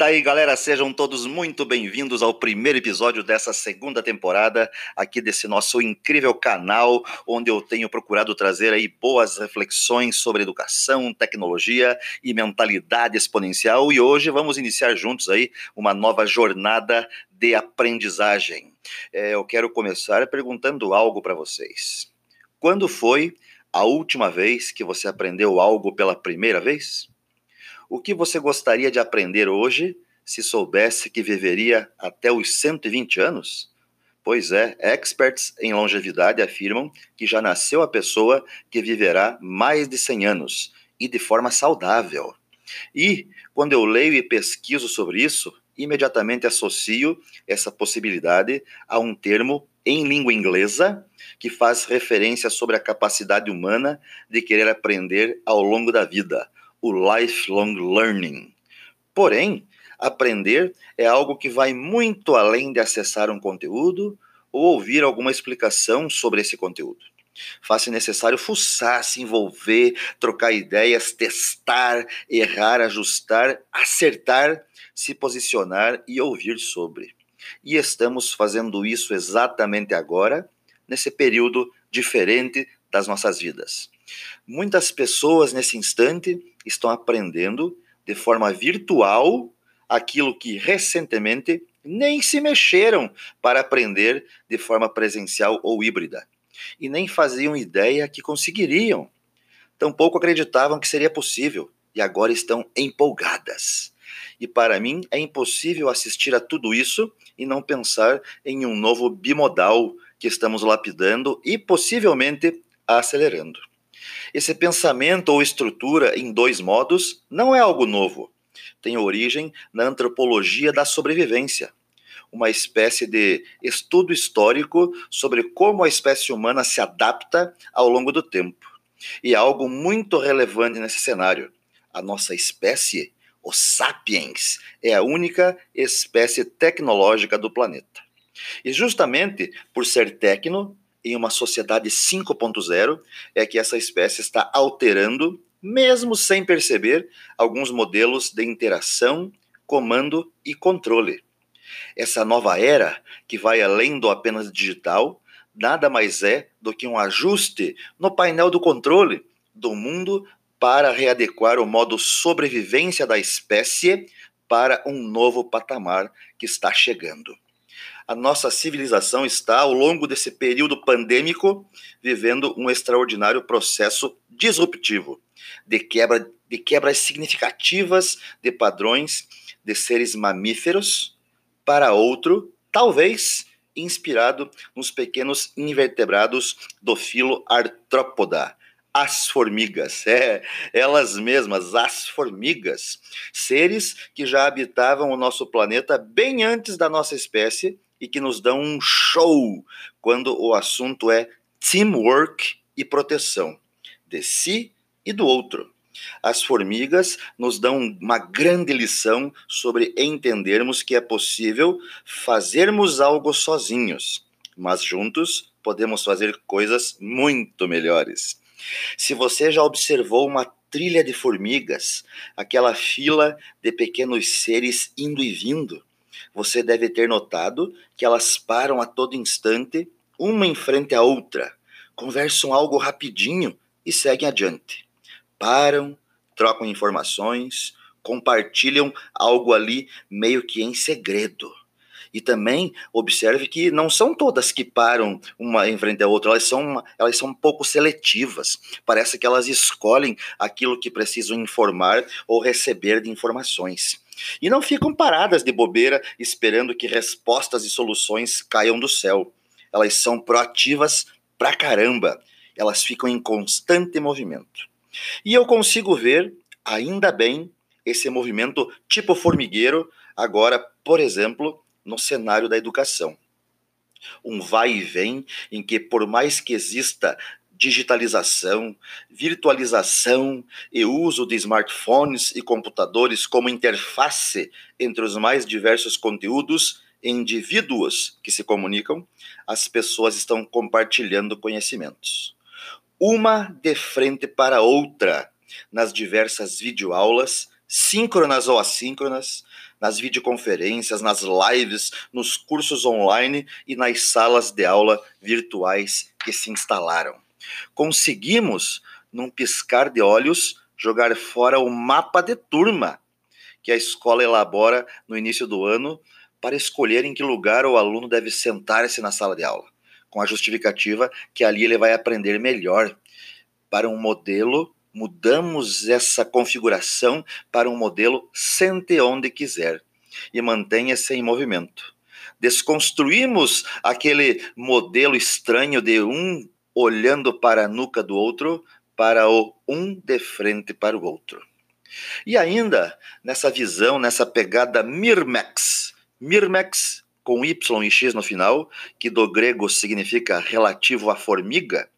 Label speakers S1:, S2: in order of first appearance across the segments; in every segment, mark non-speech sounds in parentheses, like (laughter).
S1: Daí, galera, sejam todos muito bem-vindos ao primeiro episódio dessa segunda temporada aqui desse nosso incrível canal, onde eu tenho procurado trazer aí boas reflexões sobre educação, tecnologia e mentalidade exponencial. E hoje vamos iniciar juntos aí uma nova jornada de aprendizagem. É, eu quero começar perguntando algo para vocês. Quando foi a última vez que você aprendeu algo pela primeira vez? O que você gostaria de aprender hoje se soubesse que viveria até os 120 anos? Pois é, experts em longevidade afirmam que já nasceu a pessoa que viverá mais de 100 anos e de forma saudável. E, quando eu leio e pesquiso sobre isso, imediatamente associo essa possibilidade a um termo em língua inglesa que faz referência sobre a capacidade humana de querer aprender ao longo da vida, o lifelong learning. Porém, aprender é algo que vai muito além de acessar um conteúdo ou ouvir alguma explicação sobre esse conteúdo. Faz-se necessário fuçar, se envolver, trocar ideias, testar, errar, ajustar, acertar, se posicionar e ouvir sobre. E estamos fazendo isso exatamente agora, nesse período diferente das nossas vidas. Muitas pessoas nesse instante estão aprendendo de forma virtual aquilo que recentemente nem se mexeram para aprender de forma presencial ou híbrida e nem faziam ideia que conseguiriam. Tampouco acreditavam que seria possível e agora estão empolgadas. E para mim é impossível assistir a tudo isso e não pensar em um novo bimodal que estamos lapidando e possivelmente acelerando. Esse pensamento ou estrutura em dois modos não é algo novo. Tem origem na antropologia da sobrevivência, uma espécie de estudo histórico sobre como a espécie humana se adapta ao longo do tempo. E algo muito relevante nesse cenário: a nossa espécie, os sapiens, é a única espécie tecnológica do planeta. E justamente por ser tecno, em uma sociedade 5.0, é que essa espécie está alterando, mesmo sem perceber, alguns modelos de interação, comando e controle. Essa nova era, que vai além do apenas digital, nada mais é do que um ajuste no painel do controle do mundo para readequar o modo sobrevivência da espécie para um novo patamar que está chegando. A nossa civilização está, ao longo desse período pandêmico, vivendo um extraordinário processo disruptivo de quebra de quebras significativas de padrões de seres mamíferos para outro, talvez inspirado nos pequenos invertebrados do filo Arthropoda, as formigas, é, elas mesmas, as formigas, seres que já habitavam o nosso planeta bem antes da nossa espécie e que nos dão um show quando o assunto é teamwork e proteção de si e do outro. As formigas nos dão uma grande lição sobre entendermos que é possível fazermos algo sozinhos, mas juntos podemos fazer coisas muito melhores. Se você já observou uma trilha de formigas, aquela fila de pequenos seres indo e vindo, você deve ter notado que elas param a todo instante, uma em frente à outra, conversam algo rapidinho e seguem adiante param, trocam informações, compartilham algo ali meio que em segredo. E também observe que não são todas que param uma em frente à outra, elas são, elas são um pouco seletivas. Parece que elas escolhem aquilo que precisam informar ou receber de informações. E não ficam paradas de bobeira esperando que respostas e soluções caiam do céu. Elas são proativas pra caramba. Elas ficam em constante movimento. E eu consigo ver, ainda bem, esse movimento tipo formigueiro, agora, por exemplo, no cenário da educação. Um vai e vem em que, por mais que exista digitalização, virtualização e uso de smartphones e computadores como interface entre os mais diversos conteúdos e indivíduos que se comunicam, as pessoas estão compartilhando conhecimentos uma de frente para outra nas diversas videoaulas, síncronas ou assíncronas, nas videoconferências, nas lives, nos cursos online e nas salas de aula virtuais que se instalaram. Conseguimos, num piscar de olhos, jogar fora o mapa de turma que a escola elabora no início do ano para escolher em que lugar o aluno deve sentar-se na sala de aula, com a justificativa que ali ele vai aprender melhor. Para um modelo, mudamos essa configuração para um modelo sente onde quiser e mantenha-se em movimento. Desconstruímos aquele modelo estranho de um olhando para a nuca do outro, para o um de frente para o outro. E ainda nessa visão, nessa pegada Mirmex, Mirmex com Y e X no final, que do grego significa relativo à formiga,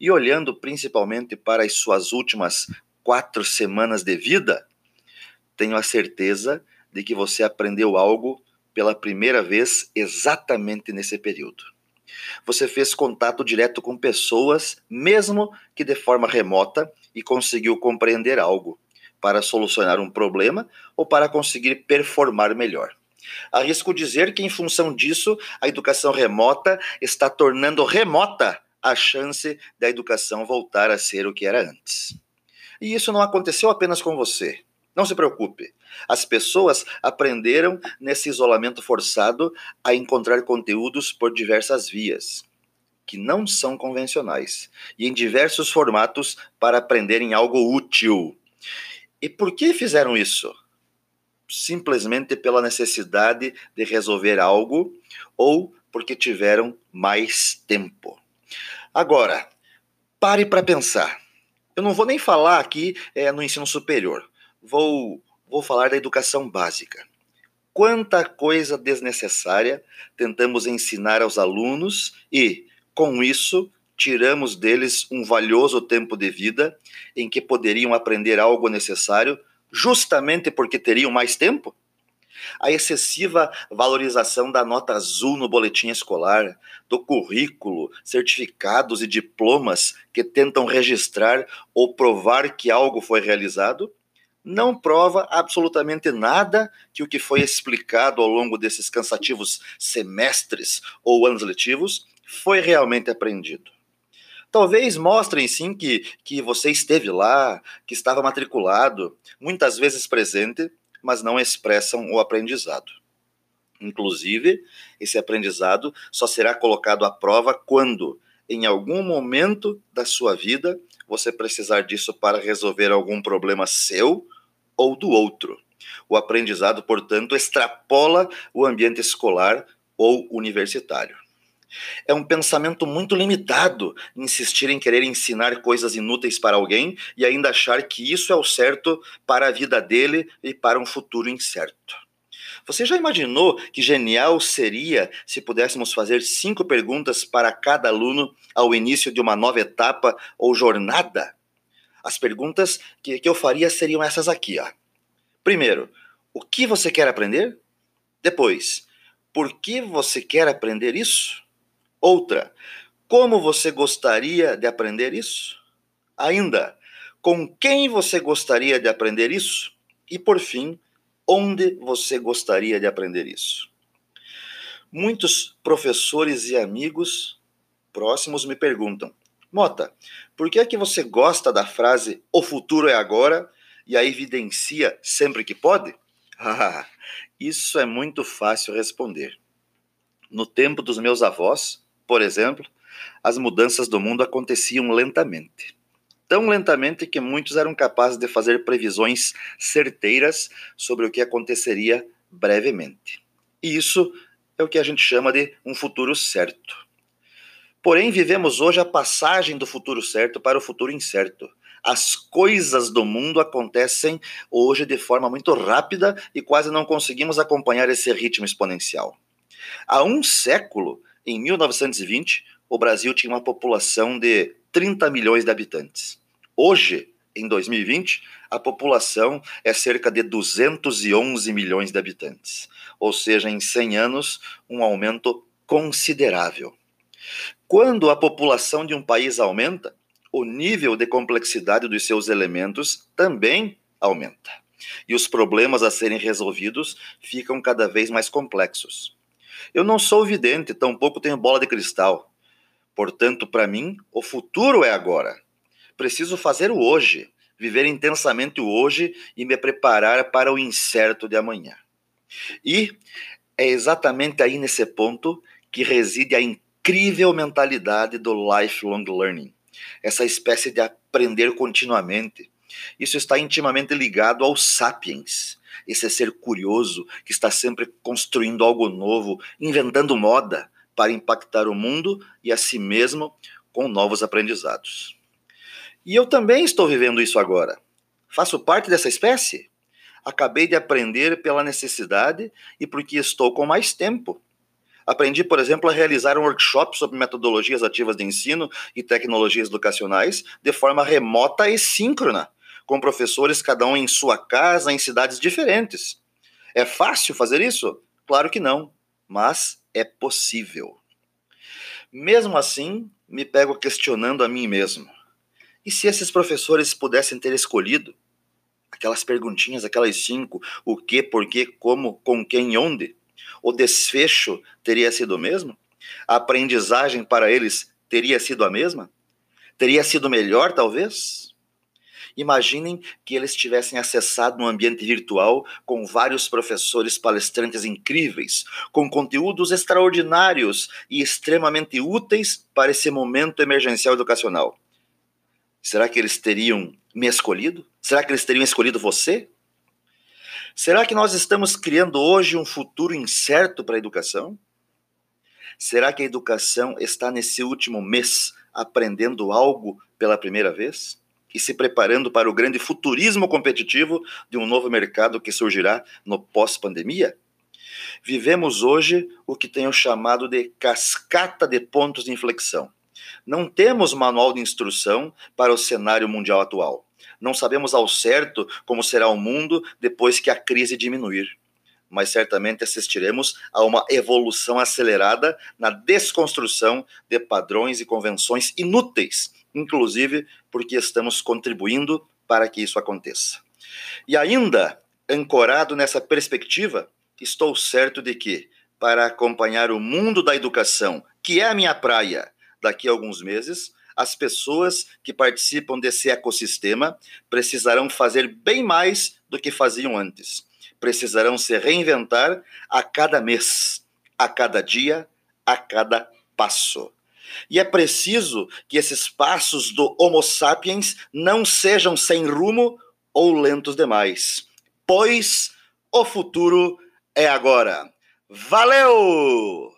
S1: e olhando principalmente para as suas últimas quatro semanas de vida, tenho a certeza de que você aprendeu algo pela primeira vez exatamente nesse período. Você fez contato direto com pessoas, mesmo que de forma remota, e conseguiu compreender algo para solucionar um problema ou para conseguir performar melhor. Arrisco dizer que, em função disso, a educação remota está tornando remota a chance da educação voltar a ser o que era antes. E isso não aconteceu apenas com você. Não se preocupe. As pessoas aprenderam nesse isolamento forçado a encontrar conteúdos por diversas vias, que não são convencionais, e em diversos formatos para aprenderem algo útil. E por que fizeram isso? Simplesmente pela necessidade de resolver algo ou porque tiveram mais tempo. Agora, pare para pensar. Eu não vou nem falar aqui é, no ensino superior. Vou, vou falar da educação básica. Quanta coisa desnecessária tentamos ensinar aos alunos e, com isso, tiramos deles um valioso tempo de vida em que poderiam aprender algo necessário justamente porque teriam mais tempo? A excessiva valorização da nota azul no boletim escolar, do currículo, certificados e diplomas que tentam registrar ou provar que algo foi realizado, não prova absolutamente nada que o que foi explicado ao longo desses cansativos semestres ou anos letivos foi realmente aprendido. Talvez mostrem sim que, que você esteve lá, que estava matriculado, muitas vezes presente, mas não expressam o aprendizado. Inclusive, esse aprendizado só será colocado à prova quando, em algum momento da sua vida, você precisar disso para resolver algum problema seu ou do outro. O aprendizado, portanto, extrapola o ambiente escolar ou universitário. É um pensamento muito limitado insistir em querer ensinar coisas inúteis para alguém e ainda achar que isso é o certo para a vida dele e para um futuro incerto. Você já imaginou que genial seria se pudéssemos fazer cinco perguntas para cada aluno ao início de uma nova etapa ou jornada? As perguntas que, que eu faria seriam essas aqui. Ó. Primeiro, o que você quer aprender? Depois, por que você quer aprender isso? Outra, como você gostaria de aprender isso? Ainda, com quem você gostaria de aprender isso? E por fim, onde você gostaria de aprender isso? Muitos professores e amigos próximos me perguntam: Mota, por que é que você gosta da frase o futuro é agora e a evidencia sempre que pode? Ah, (laughs) isso é muito fácil responder. No tempo dos meus avós, por exemplo, as mudanças do mundo aconteciam lentamente. Tão lentamente que muitos eram capazes de fazer previsões certeiras sobre o que aconteceria brevemente. E isso é o que a gente chama de um futuro certo. Porém, vivemos hoje a passagem do futuro certo para o futuro incerto. As coisas do mundo acontecem hoje de forma muito rápida e quase não conseguimos acompanhar esse ritmo exponencial. Há um século, em 1920, o Brasil tinha uma população de 30 milhões de habitantes. Hoje, em 2020, a população é cerca de 211 milhões de habitantes, ou seja, em 100 anos, um aumento considerável. Quando a população de um país aumenta, o nível de complexidade dos seus elementos também aumenta. e os problemas a serem resolvidos ficam cada vez mais complexos. Eu não sou vidente, tampouco tenho bola de cristal. Portanto, para mim, o futuro é agora. Preciso fazer o hoje, viver intensamente o hoje e me preparar para o incerto de amanhã. E é exatamente aí nesse ponto que reside a incrível mentalidade do lifelong learning, essa espécie de aprender continuamente. Isso está intimamente ligado ao sapiens, esse ser curioso que está sempre construindo algo novo, inventando moda para impactar o mundo e a si mesmo com novos aprendizados. E eu também estou vivendo isso agora. Faço parte dessa espécie? Acabei de aprender pela necessidade e porque estou com mais tempo. Aprendi, por exemplo, a realizar um workshop sobre metodologias ativas de ensino e tecnologias educacionais de forma remota e síncrona, com professores cada um em sua casa, em cidades diferentes. É fácil fazer isso? Claro que não, mas é possível. Mesmo assim, me pego questionando a mim mesmo. E se esses professores pudessem ter escolhido? Aquelas perguntinhas, aquelas cinco: o que, por que, como, com quem onde? O desfecho teria sido o mesmo? A aprendizagem para eles teria sido a mesma? Teria sido melhor, talvez? Imaginem que eles tivessem acessado um ambiente virtual com vários professores palestrantes incríveis, com conteúdos extraordinários e extremamente úteis para esse momento emergencial educacional. Será que eles teriam me escolhido? Será que eles teriam escolhido você? Será que nós estamos criando hoje um futuro incerto para a educação? Será que a educação está nesse último mês aprendendo algo pela primeira vez? E se preparando para o grande futurismo competitivo de um novo mercado que surgirá no pós-pandemia? Vivemos hoje o que tenho chamado de cascata de pontos de inflexão. Não temos manual de instrução para o cenário mundial atual. Não sabemos ao certo como será o mundo depois que a crise diminuir, mas certamente assistiremos a uma evolução acelerada na desconstrução de padrões e convenções inúteis, inclusive porque estamos contribuindo para que isso aconteça. E ainda, ancorado nessa perspectiva, estou certo de que, para acompanhar o mundo da educação, que é a minha praia, daqui a alguns meses, as pessoas que participam desse ecossistema precisarão fazer bem mais do que faziam antes. Precisarão se reinventar a cada mês, a cada dia, a cada passo. E é preciso que esses passos do Homo sapiens não sejam sem rumo ou lentos demais, pois o futuro é agora. Valeu!